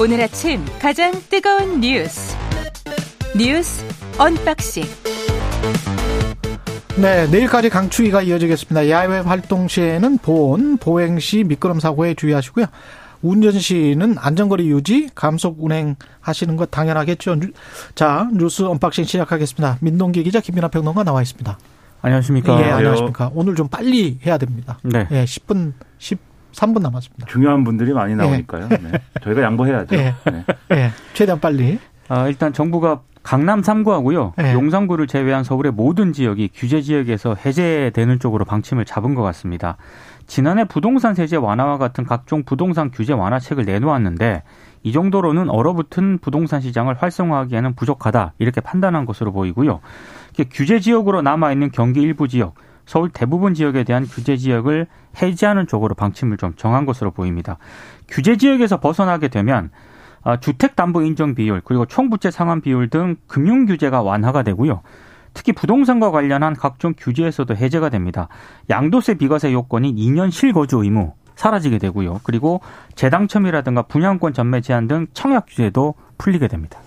오늘 아침 가장 뜨거운 뉴스 뉴스 unboxing 네, 내일까지 강추위가 이어지겠습니다. 야외 활동 시에는 보온, 보행 시 미끄럼 사고에 주의하시고요. 운전 시는 안전거리 유지, 감속 운행 하시는 것 당연하겠죠. 자, 뉴스 unboxing 시작하겠습니다. 민동기 기자 김민아 평론가 나와 있습니다. 안녕하십니까? 예, 안녕하십니까? 오늘 좀 빨리 해야 됩니다. 네. 예, 10분, 13분 남았습니다. 중요한 분들이 많이 나오니까요. 네. 저희가 양보해야죠. 예. 네. 예, 최대한 빨리. 아, 일단 정부가 강남 3구하고요. 네. 용산구를 제외한 서울의 모든 지역이 규제 지역에서 해제되는 쪽으로 방침을 잡은 것 같습니다. 지난해 부동산 세제 완화와 같은 각종 부동산 규제 완화책을 내놓았는데 이 정도로는 얼어붙은 부동산 시장을 활성화하기에는 부족하다 이렇게 판단한 것으로 보이고요. 규제 지역으로 남아 있는 경기 일부 지역, 서울 대부분 지역에 대한 규제 지역을 해제하는 쪽으로 방침을 좀 정한 것으로 보입니다. 규제 지역에서 벗어나게 되면 아, 주택담보 인정 비율 그리고 총부채 상환 비율 등 금융 규제가 완화가 되고요. 특히 부동산과 관련한 각종 규제에서도 해제가 됩니다. 양도세 비과세 요건인 2년 실거주 의무 사라지게 되고요. 그리고 재당첨이라든가 분양권 전매 제한 등 청약 규제도 풀리게 됩니다.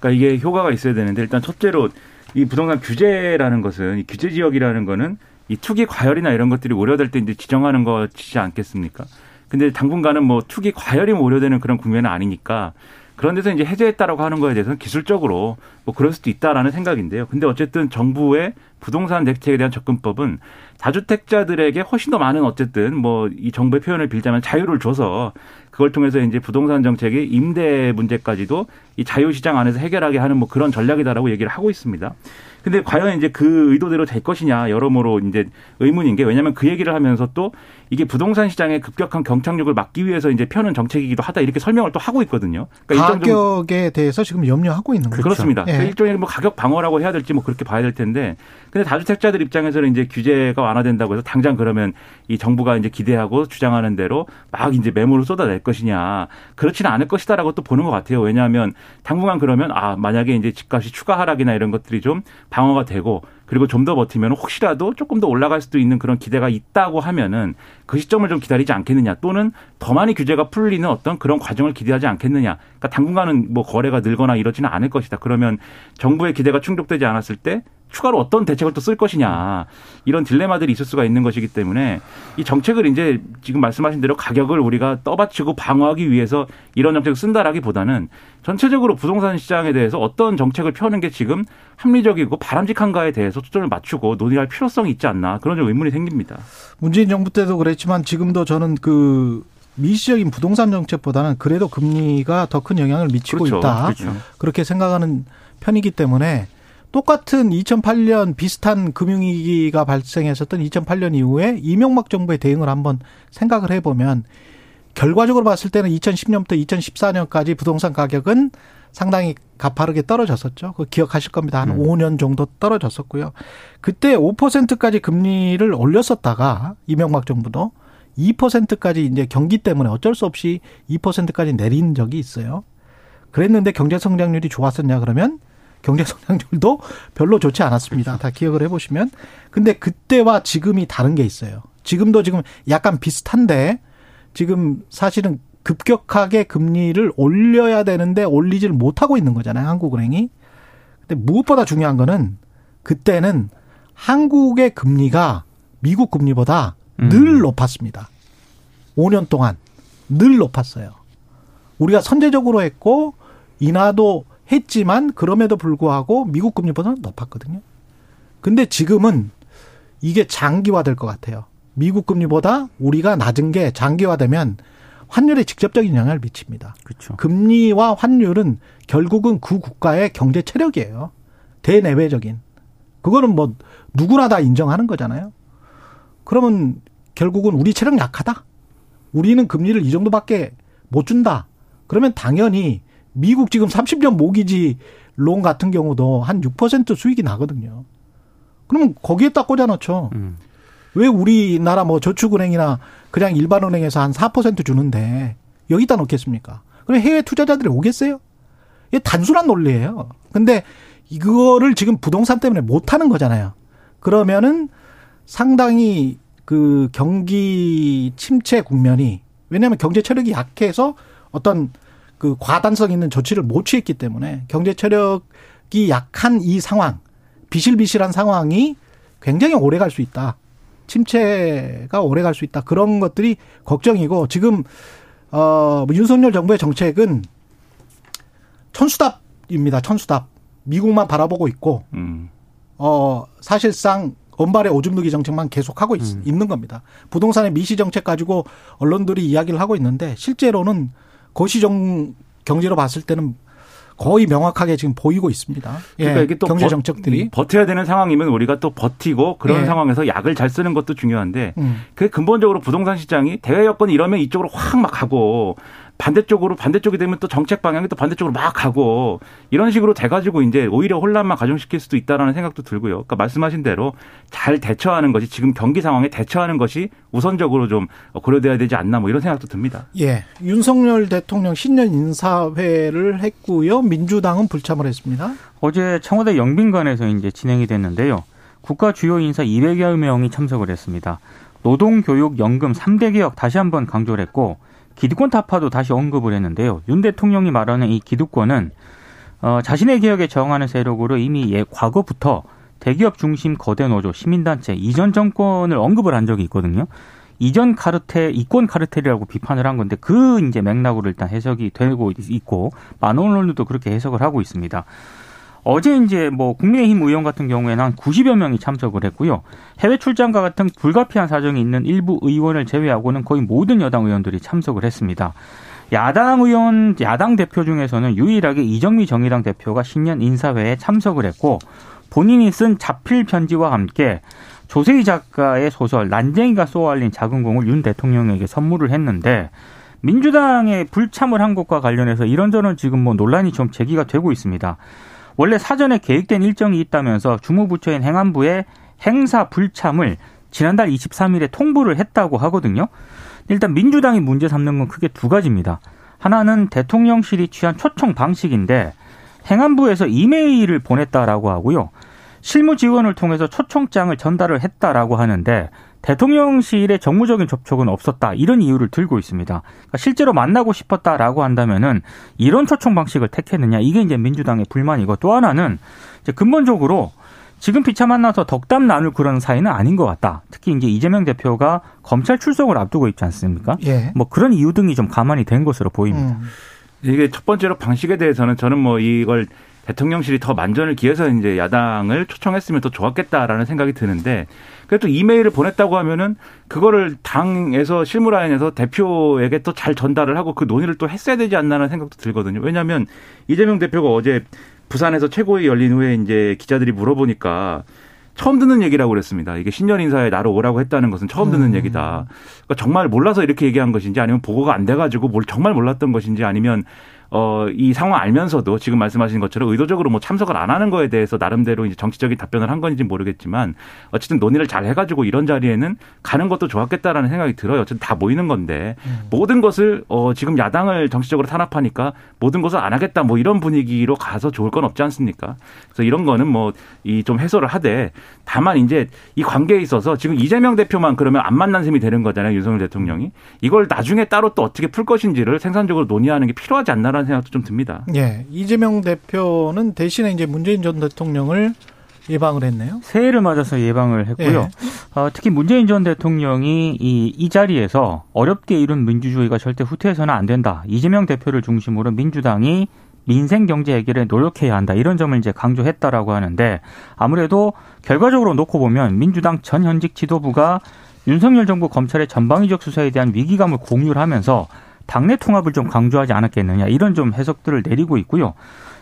그러니까 이게 효과가 있어야 되는데 일단 첫째로 이 부동산 규제라는 것은 이 규제 지역이라는 거는 이 투기 과열이나 이런 것들이 우려될 때 이제 지정하는 것이지 않겠습니까? 근데 당분간은 뭐 투기 과열이 우려되는 그런 국면은 아니니까 그런 데서 이제 해제했다라고 하는 거에 대해서는 기술적으로 뭐 그럴 수도 있다라는 생각인데요. 근데 어쨌든 정부의 부동산 대책에 대한 접근법은 다주택자들에게 훨씬 더 많은 어쨌든 뭐 이 정부의 표현을 빌자면 자유를 줘서 그걸 통해서 이제 부동산 정책이 임대 문제까지도 이 자유시장 안에서 해결하게 하는 뭐 그런 전략이다라고 얘기를 하고 있습니다. 근데 과연 이제 그 의도대로 될 것이냐 여러모로 이제 의문인 게 왜냐하면 그 얘기를 하면서 또 이게 부동산 시장의 급격한 경착륙을 막기 위해서 이제 펴는 정책이기도 하다 이렇게 설명을 또 하고 있거든요. 그러니까 가격에 대해서 지금 염려하고 있는 거죠. 그렇습니다. 예. 그러니까 일종의 뭐 가격 방어라고 해야 될지 뭐 그렇게 봐야 될 텐데 근데 다주택자들 입장에서는 이제 규제가 완화된다고 해서 당장 그러면 이 정부가 이제 기대하고 주장하는 대로 막 이제 매물을 쏟아낼 것이냐 그렇지는 않을 것이다라고 또 보는 것 같아요. 왜냐하면 당분간 그러면 아 만약에 이제 집값이 추가 하락이나 이런 것들이 좀 방어가 되고 그리고 좀 더 버티면 혹시라도 조금 더 올라갈 수도 있는 그런 기대가 있다고 하면은 그 시점을 좀 기다리지 않겠느냐 또는 더 많이 규제가 풀리는 어떤 그런 과정을 기대하지 않겠느냐. 그러니까 당분간은 뭐 거래가 늘거나 이러지는 않을 것이다. 그러면 정부의 기대가 충족되지 않았을 때 추가로 어떤 대책을 또 쓸 것이냐 이런 딜레마들이 있을 수가 있는 것이기 때문에 이 정책을 이제 지금 말씀하신 대로 가격을 우리가 떠받치고 방어하기 위해서 이런 정책을 쓴다라기보다는 전체적으로 부동산 시장에 대해서 어떤 정책을 펴는 게 지금 합리적이고 바람직한가에 대해서 초점을 맞추고 논의할 필요성이 있지 않나 그런 좀 의문이 생깁니다. 문재인 정부 때도 그랬지만 지금도 저는 그 미시적인 부동산 정책보다는 그래도 금리가 더 큰 영향을 미치고 그렇죠. 있다. 그렇죠. 그렇게 생각하는 편이기 때문에 똑같은 2008년 비슷한 금융위기가 발생했었던 2008년 이후에 이명박 정부의 대응을 한번 생각을 해보면 결과적으로 봤을 때는 2010년부터 2014년까지 부동산 가격은 상당히 가파르게 떨어졌었죠. 그 기억하실 겁니다. 한 음. 5년 정도 떨어졌었고요. 그때 5%까지 금리를 올렸었다가 이명박 정부도 2%까지 이제 경기 때문에 어쩔 수 없이 2%까지 내린 적이 있어요. 그랬는데 경제 성장률이 좋았었냐 그러면 경제 성장률도 별로 좋지 않았습니다. 다 기억을 해보시면. 근데 그때와 지금이 다른 게 있어요. 지금도 지금 약간 비슷한데 지금 사실은 급격하게 금리를 올려야 되는데 올리지를 못하고 있는 거잖아요. 한국은행이. 근데 무엇보다 중요한 거는 그때는 한국의 금리가 미국 금리보다 늘 음. 높았습니다. 5년 동안 늘 높았어요. 우리가 선제적으로 했고 인하도 했지만 그럼에도 불구하고 미국 금리보다는 높았거든요. 근데 지금은 이게 장기화될 것 같아요. 미국 금리보다 우리가 낮은 게 장기화되면 환율에 직접적인 영향을 미칩니다. 그렇죠. 금리와 환율은 결국은 그 국가의 경제 체력이에요. 대내외적인. 그거는 뭐 누구나 다 인정하는 거잖아요. 그러면 결국은 우리 체력 약하다. 우리는 금리를 이 정도밖에 못 준다. 그러면 당연히 미국 지금 30년 모기지 론 같은 경우도 한 6% 수익이 나거든요. 그러면 거기에다 꽂아 넣죠. 음. 왜 우리나라 뭐 저축은행이나 그냥 일반 은행에서 한 4% 주는데 여기다 놓겠습니까? 그럼 해외 투자자들이 오겠어요? 이게 단순한 논리예요. 근데 이거를 지금 부동산 때문에 못 하는 거잖아요. 그러면은 상당히 그 경기 침체 국면이 왜냐하면 경제 체력이 약해서 어떤 그 과단성 있는 조치를 못 취했기 때문에 경제 체력이 약한 이 상황, 비실비실한 상황이 굉장히 오래 갈 수 있다. 침체가 오래 갈 수 있다. 그런 것들이 걱정이고 지금 어 윤석열 정부의 정책은 천수답입니다. 천수답. 미국만 바라보고 있고 음. 어 사실상 원발의 오줌 누기 정책만 계속하고 있, 음. 있는 겁니다. 부동산의 미시 정책 가지고 언론들이 이야기를 하고 있는데 실제로는 거시정 경제로 봤을 때는 거의 명확하게 지금 보이고 있습니다. 예, 그러니까 이게 또 경제 버- 정책들이 버텨야 되는 상황이면 우리가 또 버티고 그런 예. 상황에서 약을 잘 쓰는 것도 중요한데 음. 그 근본적으로 부동산 시장이 대외 여건이 이러면 이쪽으로 확 막 가고 반대쪽으로 반대쪽이 되면 또 정책 방향이 또 반대쪽으로 막 가고 이런 식으로 돼가지고 이제 오히려 혼란만 가중시킬 수도 있다라는 생각도 들고요. 그러니까 말씀하신 대로 잘 대처하는 것이 지금 경기 상황에 대처하는 것이 우선적으로 좀 고려돼야 되지 않나 뭐 이런 생각도 듭니다. 예 윤석열 대통령 신년 인사회를 했고요. 민주당은 불참을 했습니다. 어제 청와대 영빈관에서 이제 진행이 됐는데요. 국가 주요 인사 200여 명이 참석을 했습니다. 노동, 교육, 연금 3대 개혁 다시 한번 강조를 했고 기득권 타파도 다시 언급을 했는데요. 윤 대통령이 말하는 이 기득권은 어, 자신의 개혁에 저항하는 세력으로 이미 예, 과거부터 대기업 중심 거대 노조, 시민단체, 이전 정권을 언급을 한 적이 있거든요. 이전 카르텔, 이권 카르텔이라고 비판을 한 건데 그 이제 맥락으로 일단 해석이 되고 있고 언론들도 그렇게 해석을 하고 있습니다. 어제 이제 뭐 국민의힘 의원 같은 경우에는 한 90여 명이 참석을 했고요. 해외 출장과 같은 불가피한 사정이 있는 일부 의원을 제외하고는 거의 모든 여당 의원들이 참석을 했습니다. 야당 의원, 야당 대표 중에서는 유일하게 이정미 정의당 대표가 신년 인사회에 참석을 했고 본인이 쓴 자필 편지와 함께 조세희 작가의 소설 난쟁이가 쏘아올린 작은 공을 윤 대통령에게 선물을 했는데 민주당의 불참을 한 것과 관련해서 이런저런 지금 뭐 논란이 좀 제기가 되고 있습니다. 원래 사전에 계획된 일정이 있다면서 주무부처인 행안부에 행사 불참을 지난달 23일에 통보를 했다고 하거든요. 일단 민주당이 문제 삼는 건 크게 두 가지입니다. 하나는 대통령실이 취한 초청 방식인데 행안부에서 이메일을 보냈다라고 하고요. 실무 지원을 통해서 초청장을 전달을 했다라고 하는데 대통령실의 정무적인 접촉은 없었다 이런 이유를 들고 있습니다. 그러니까 실제로 만나고 싶었다라고 한다면은 이런 초청 방식을 택했느냐 이게 이제 민주당의 불만이고 또 하나는 이제 근본적으로 지금 피차 만나서 덕담 나눌 그런 사이는 아닌 것 같다. 특히 이제 이재명 대표가 검찰 출석을 앞두고 있지 않습니까? 예. 뭐 그런 이유 등이 좀 가만히 된 것으로 보입니다. 음. 이게 첫 번째로 방식에 대해서는 저는 뭐 이걸 대통령실이 더 만전을 기해서 이제 야당을 초청했으면 더 좋았겠다라는 생각이 드는데 그래도 이메일을 보냈다고 하면은 그거를 당에서 실무라인에서 대표에게 또 잘 전달을 하고 그 논의를 또 했어야 되지 않나라는 생각도 들거든요. 왜냐하면 이재명 대표가 어제 부산에서 최고위 열린 후에 이제 기자들이 물어보니까 처음 듣는 얘기라고 그랬습니다. 이게 신년 인사에 나로 오라고 했다는 것은 처음 듣는 음. 얘기다. 그러니까 정말 몰라서 이렇게 얘기한 것인지 아니면 보고가 안 돼가지고 뭘 정말 몰랐던 것인지 아니면 어, 이 상황 알면서도 지금 말씀하신 것처럼 의도적으로 뭐 참석을 안 하는 거에 대해서 나름대로 이제 정치적인 답변을 한 건지 모르겠지만 어쨌든 논의를 잘 해가지고 이런 자리에는 가는 것도 좋았겠다라는 생각이 들어요. 어쨌든 다 모이는 건데 모든 것을 어, 지금 야당을 정치적으로 탄압하니까 모든 것을 안 하겠다 뭐 이런 분위기로 가서 좋을 건 없지 않습니까? 그래서 이런 거는 뭐 이 좀 해소를 하되 다만 이제 이 관계에 있어서 지금 이재명 대표만 그러면 안 만난 셈이 되는 거잖아요. 윤석열 대통령이 이걸 나중에 따로 또 어떻게 풀 것인지를 생산적으로 논의하는 게 필요하지 않나라는 생각도 좀 듭니다. 예. 이재명 대표는 대신에 이제 문재인 전 대통령을 예방을 했네요. 새해를 맞아서 예방을 했고요. 예. 어, 특히 문재인 전 대통령이 이, 이 자리에서 어렵게 이룬 민주주의가 절대 후퇴해서는 안 된다. 이재명 대표를 중심으로 민주당이 민생 경제 해결에 노력해야 한다. 이런 점을 이제 강조했다라고 하는데 아무래도 결과적으로 놓고 보면 민주당 전 현직 지도부가 윤석열 정부 검찰의 전방위적 수사에 대한 위기감을 공유를 하면서 당내 통합을 좀 강조하지 않았겠느냐 이런 좀 해석들을 내리고 있고요.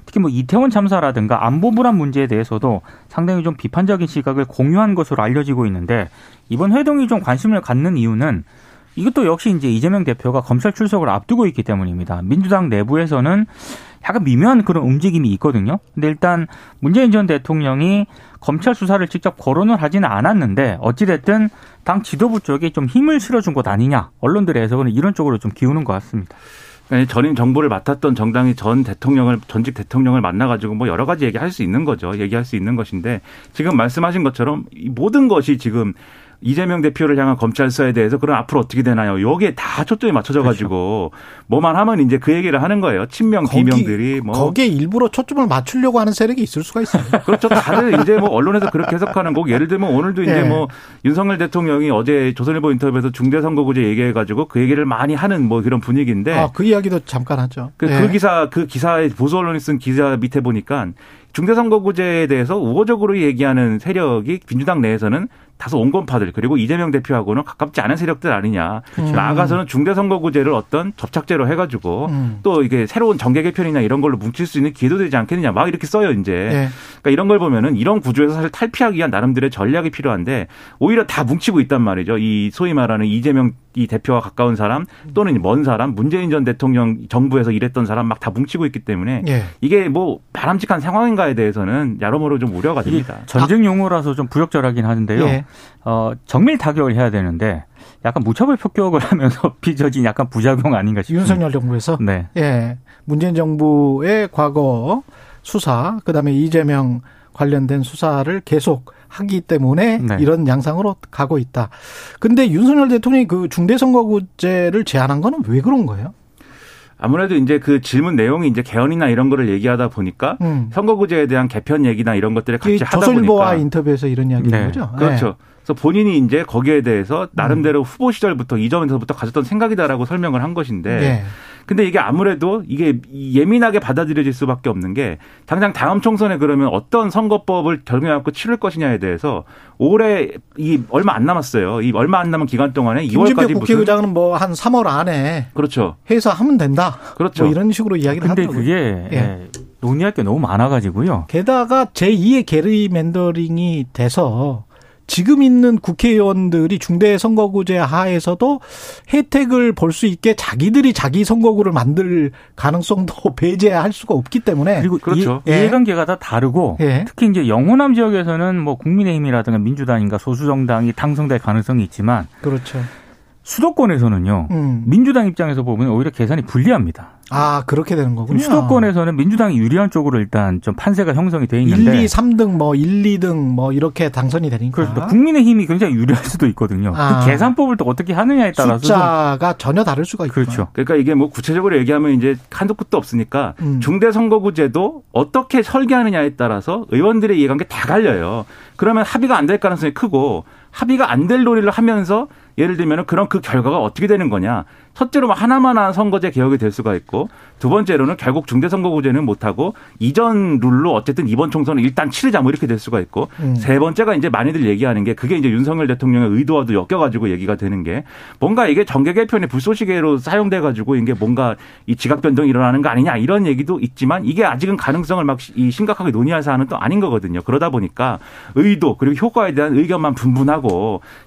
특히 뭐 이태원 참사라든가 안보 불안 문제에 대해서도 상당히 좀 비판적인 시각을 공유한 것으로 알려지고 있는데 이번 회동이 좀 관심을 갖는 이유는 이것도 역시 이제 이재명 대표가 검찰 출석을 앞두고 있기 때문입니다. 민주당 내부에서는 약간 미묘한 그런 움직임이 있거든요. 근데 일단 문재인 전 대통령이 검찰 수사를 직접 거론을 하지는 않았는데 어찌됐든 당 지도부 쪽에 좀 힘을 실어준 것 아니냐. 언론들의 해석은 이런 쪽으로 좀 기우는 것 같습니다. 그러니까 전임 정부를 맡았던 정당이 전 대통령을 전직 대통령을 만나가지고 뭐 여러 가지 얘기할 수 있는 거죠. 얘기할 수 있는 것인데 지금 말씀하신 것처럼 이 모든 것이 지금 이재명 대표를 향한 검찰 수사에 대해서 그럼 앞으로 어떻게 되나요? 여기에 다 초점이 맞춰져 가지고 그렇죠. 뭐만 하면 이제 그 얘기를 하는 거예요. 친명 거기, 비명들이 뭐 거기에 일부러 초점을 맞추려고 하는 세력이 있을 수가 있어요. 그렇죠. 다들 이제 뭐 언론에서 그렇게 해석하는 거고 예를 들면 오늘도 이제 네. 뭐 윤석열 대통령이 어제 조선일보 인터뷰에서 중대선거구제 얘기해 가지고 그 얘기를 많이 하는 뭐 그런 분위기인데 아, 그 이야기도 잠깐 하죠. 그, 네. 그 기사 그 기사에 보수 언론이 쓴 기사 밑에 보니까 중대선거구제에 대해서 우호적으로 얘기하는 세력이 민주당 내에서는 다소 온건파들 그리고 이재명 대표하고는 가깝지 않은 세력들 아니냐. 그렇죠. 나아가서는 중대선거구제를 어떤 접착제로 해가지고 음. 또 이게 새로운 정계 개편이나 이런 걸로 뭉칠 수 있는 기회도 되지 않겠느냐. 막 이렇게 써요 이제. 네. 그러니까 이런 걸 보면은 이런 구조에서 사실 탈피하기 위한 나름대로의 전략이 필요한데 오히려 다 뭉치고 있단 말이죠. 이 소위 말하는 이재명 이 대표와 가까운 사람 또는 먼 사람 문재인 전 대통령 정부에서 일했던 사람 막 다 뭉치고 있기 때문에 네. 이게 뭐 바람직한 상황인가에 대해서는 여러모로 좀 우려가 됩니다. 전쟁 용어라서 좀 부역절하긴 하는데요. 네. 어, 정밀 타격을 해야 되는데 약간 무차별 폭격을 하면서 빚어진 약간 부작용 아닌가 싶습니다. 윤석열 정부에서 네. 예. 문재인 정부의 과거 수사, 그다음에 이재명 관련된 수사를 계속 하기 때문에 네. 이런 양상으로 가고 있다. 근데 윤석열 대통령이 그 중대선거구제를 제안한 거는 왜 그런 거예요? 아무래도 이제 그 질문 내용이 이제 개헌이나 이런 거를 얘기하다 보니까 음. 선거구제에 대한 개편 얘기나 이런 것들을 같이 하다 보니까 조선일보와 인터뷰에서 이런 이야기인 네. 거죠. 그렇죠. 네. 그래서 본인이 이제 거기에 대해서 나름대로 음. 후보 시절부터 이전에서부터 가졌던 생각이다라고 설명을 한 것인데 네. 근데 이게 아무래도 이게 예민하게 받아들여질 수밖에 없는 게 당장 다음 총선에 그러면 어떤 선거법을 결정해갖고 치를 것이냐에 대해서 올해 이 얼마 안 남았어요. 이 얼마 안 남은 기간 동안에 2월까지 국회의장은 뭐 한 3월 안에 그렇죠. 해서 하면 된다. 그렇죠. 뭐 이런 식으로 이야기를 근데 그게 예. 예. 논의할 게 너무 많아가지고요. 게다가 제2의 게리맨더링이 돼서 지금 있는 국회의원들이 중대 선거구제 하에서도 혜택을 볼 수 있게 자기들이 자기 선거구를 만들 가능성도 배제할 수가 없기 때문에 그리고 그렇죠. 이, 해관계가 다 다르고 예. 특히 이제 영호남 지역에서는 뭐 국민의힘이라든가 민주당인가 소수 정당이 당선될 가능성이 있지만 그렇죠. 수도권에서는요. 음. 민주당 입장에서 보면 오히려 계산이 불리합니다. 아, 그렇게 되는 거군요. 수도권에서는 민주당이 유리한 쪽으로 일단 좀 판세가 형성이 돼 있는데 1, 2, 3등 뭐 1, 2등 뭐 이렇게 당선이 되니까. 그렇습니다. 국민의 힘이 굉장히 유리할 수도 있거든요. 그 아. 그 계산법을 또 어떻게 하느냐에 따라서 숫자가 전혀 다를 수가 있죠. 그렇죠. 그러니까 이게 뭐 구체적으로 얘기하면 이제 한도 끝도 없으니까 음. 중대선거구제도 어떻게 설계하느냐에 따라서 의원들의 이해관계 다 갈려요. 그러면 합의가 안 될 가능성이 크고 합의가 안 될 논의를 하면서 예를 들면 그런 그 결과가 어떻게 되는 거냐. 첫째로 뭐 하나만한 선거제 개혁이 될 수가 있고 두 번째로는 결국 중대선거구제는 못하고 이전 룰로 어쨌든 이번 총선은 일단 치르자 뭐 이렇게 될 수가 있고 음. 세 번째가 이제 많이들 얘기하는 게 그게 이제 윤석열 대통령의 의도와도 엮여가지고 얘기가 되는 게 뭔가 이게 정계 개편의 불쏘시개로 사용돼 가지고 이게 뭔가 이 지각 변동이 일어나는 거 아니냐 이런 얘기도 있지만 이게 아직은 가능성을 막 심각하게 논의할 사안은 또 아닌 거거든요. 그러다 보니까 의도 그리고 효과에 대한 의견만 분분하고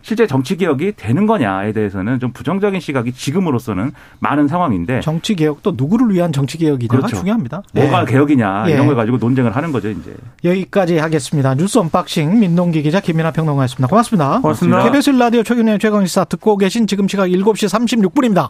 실제 정치 개혁이 되는 거냐에 대해서는 좀 부정적인 시각이 지금으로 정치로서는 많은 상황인데 정치 개혁도 누구를 위한 정치 개혁이냐가 그렇죠. 중요합니다. 뭐가 네. 개혁이냐 이런 예. 걸 가지고 논쟁을 하는 거죠 이제. 여기까지 하겠습니다. 뉴스 unboxing 민동기 기자 김민아 평론가였습니다. 고맙습니다. 고맙습니다. KBS 라디오 최경영의 최강시사 듣고 계신 지금 시각 7시 36분입니다.